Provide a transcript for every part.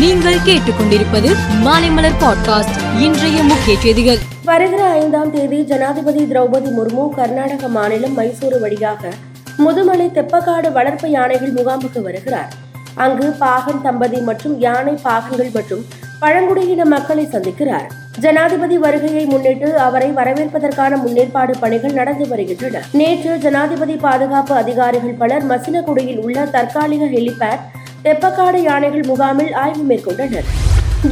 நீங்கள் கேட்டுக்கொண்டிருப்பது மாலைமலர் பாட்காஸ்ட் இன்றைய முக்கிய செய்திகள். வருகிற ஐந்தாம் தேதி ஜனாதிபதி திரௌபதி முர்மு கர்நாடக மாநிலம் மைசூரு வழியாக முதுமலை தெப்பக்காடு வளர்ப்பு யானைகள் முகாமுக்கு வருகிறார். அங்கு பாகன் தம்பதி மற்றும் யானை பாகன்கள் மற்றும் பழங்குடியின மக்களை சந்திக்கிறார். ஜனாதிபதி வருகையை முன்னிட்டு அவரை வரவேற்பதற்கான முன்னேற்பாடு பணிகள் நடந்து வருகின்றன. நேற்று ஜனாதிபதி பாதுகாப்பு அதிகாரிகள் பலர் மசினகுடியில் உள்ள தற்காலிக ஹெலிபேட் தெப்பக்காடு யானைகள் முகாமில் ஆய்வு மேற்கொண்டனர்.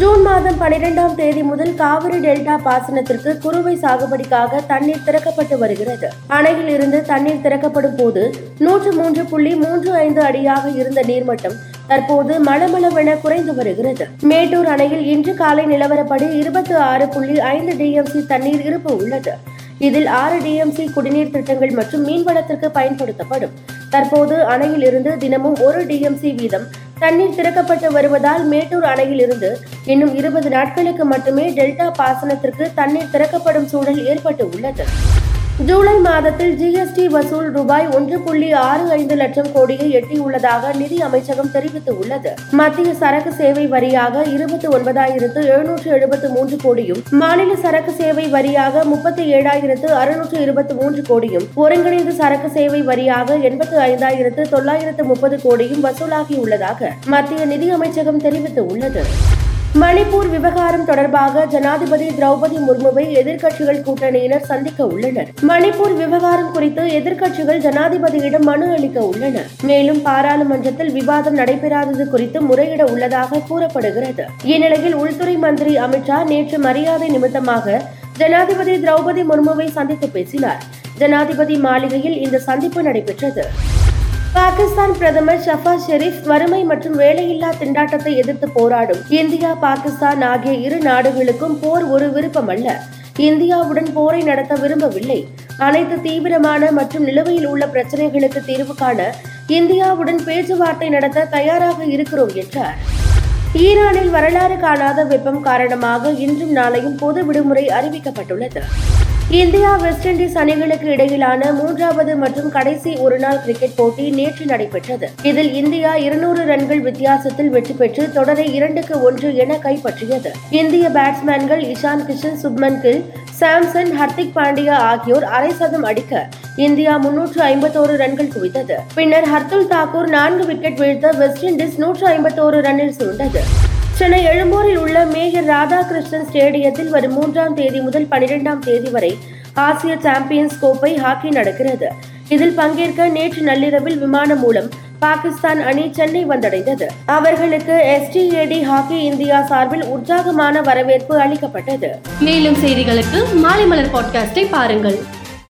ஜூன் மாதம் பனிரெண்டாம் தேதி முதல் காவிரி டெல்டா பாசனத்திற்கு குறுவை சாகுபடிக்காக தண்ணீர் திறக்கப்பட்டு வருகிறது. அணையில் இருந்து தண்ணீர் திறக்கப்படும் போது நூற்று மூன்று புள்ளி மூன்று ஐந்து அடியாக இருந்த நீர்மட்டம் தற்போது மளமளவென குறைந்து வருகிறது. மேட்டூர் அணையில் இன்று காலை நிலவரப்படி இருபத்தி ஆறு புள்ளி ஐந்து டிஎம்சி தண்ணீர் இருப்பு உள்ளது. இதில் ஆறு டிஎம்சி குடிநீர் திட்டங்கள் மற்றும் மீன்வளத்திற்கு பயன்படுத்தப்படும். தற்போது அணையில் இருந்து தினமும் ஒரு டிஎம்சி வீதம் தண்ணீர் திறக்கப்பட்டு வருவதால் மேட்டூர் அணையில் இருந்து இன்னும் இருபது நாட்களுக்கு மட்டுமே டெல்டா பாசனத்திற்கு தண்ணீர் திறக்கப்படும் சூழல் ஏற்பட்டு உள்ளது. ஜூலை மாதத்தில் ஜிஎஸ்டி வசூல் ரூபாய் ஒன்று புள்ளி ஆறு ஐந்து லட்சம் கோடியை எட்டியுள்ளதாக நிதி அமைச்சகம் தெரிவித்துள்ளது. மத்திய சரக்கு சேவை வரியாக இருபத்தி ஒன்பதாயிரத்து எழுநூற்று எழுபத்து மூன்று கோடியும் மாநில சரக்கு சேவை வரியாக முப்பத்தி ஏழாயிரத்து அறுநூற்று இருபத்தி மூன்று கோடியும் ஒருங்கிணைந்த சரக்கு சேவை வரியாக எண்பத்து ஐந்தாயிரத்து தொள்ளாயிரத்து முப்பது கோடியும் வசூலாகியுள்ளதாக மத்திய நிதி அமைச்சகம் தெரிவித்துள்ளது. மணிப்பூர் விவகாரம் தொடர்பாக ஜனாதிபதி திரௌபதி முர்முவை எதிர்க்கட்சிகள் கூட்டணியினர் சந்திக்க உள்ளனர். மணிப்பூர் விவகாரம் குறித்து எதிர்க்கட்சிகள் ஜனாதிபதியிடம் மனு அளிக்க உள்ளன. மேலும் பாராளுமன்றத்தில் விவாதம் நடைபெறாதது குறித்து முறையிட உள்ளதாக கூறப்படுகிறது. இந்நிலையில் உள்துறை மந்திரி அமித்ஷா நேற்று மரியாதை நிமித்தமாக ஜனாதிபதி திரௌபதி முர்முவை சந்தித்து பேசினார். ஜனாதிபதி மாளிகையில் இந்த சந்திப்பு நடைபெற்றது. பாகிஸ்தான் பிரதமர் ஷஃபாஸ் ஷெரீப் வறுமை மற்றும் வேலையில்லா திண்டாட்டத்தை எதிர்த்து போராடும். இந்தியா பாகிஸ்தான் ஆகிய இரு நாடுகளுக்கும் போர் ஒரு விருப்பம் அல்ல. இந்தியாவுடன் போரை நடத்த விரும்பவில்லை. அனைத்து தீவிரமான மற்றும் நிலுவையில் உள்ள பிரச்சனைகளுக்கு தீர்வு காண இந்தியாவுடன் பேச்சுவார்த்தை நடத்த தயாராக இருக்கிறோம் என்றார். ஈரானில் வரலாறு காணாத வெப்பம் காரணமாக இன்றும் நாளையும் பொது விடுமுறை அறிவிக்கப்பட்டுள்ளது. இந்தியா வெஸ்ட் இண்டீஸ் அணிகளுக்கு இடையிலான மூன்றாவது மற்றும் கடைசி ஒருநாள் கிரிக்கெட் போட்டி நேற்று நடைபெற்றது. இதில் இந்தியா இருநூறு ரன்கள் வித்தியாசத்தில் வெற்றி பெற்று தொடரை இரண்டுக்கு ஒன்று என கைப்பற்றியது. இந்திய பேட்ஸ்மேன்கள் இஷான் கிஷன் சுப்மன் கில் சாம்சன் ஹர்திக் பாண்டியா ஆகியோர் அரை சதம் அடிக்க இந்தியா முன்னூற்று ஐம்பத்தோரு ரன்கள் குவித்தது. பின்னர் ஹர்துல் தாக்கூர் நான்கு விக்கெட் வீழ்த்த வெஸ்ட் இண்டீஸ் நூற்று ஐம்பத்தோரு ரன்னில் சுருண்டது சென்னை எழும்பூரில் உள்ள மேயர் ராதாகிருஷ்ணன் ஸ்டேடியத்தில் வரும் மூன்றாம் தேதி முதல் பனிரெண்டாம் தேதி வரை ஆசிய சாம்பியன்ஸ் கோப்பை ஹாக்கி நடக்கிறது. இதில் பங்கேற்க நேற்று நள்ளிரவில் விமானம் மூலம் பாகிஸ்தான் அணி சென்னை வந்தடைந்தது. அவர்களுக்கு எஸ்டிஏடி ஹாக்கி இந்தியா சார்பில் உற்சாகமான வரவேற்பு அளிக்கப்பட்டது. மேலும் செய்திகளுக்கு மாலை மலர் பாட்காஸ்டை பாருங்கள்.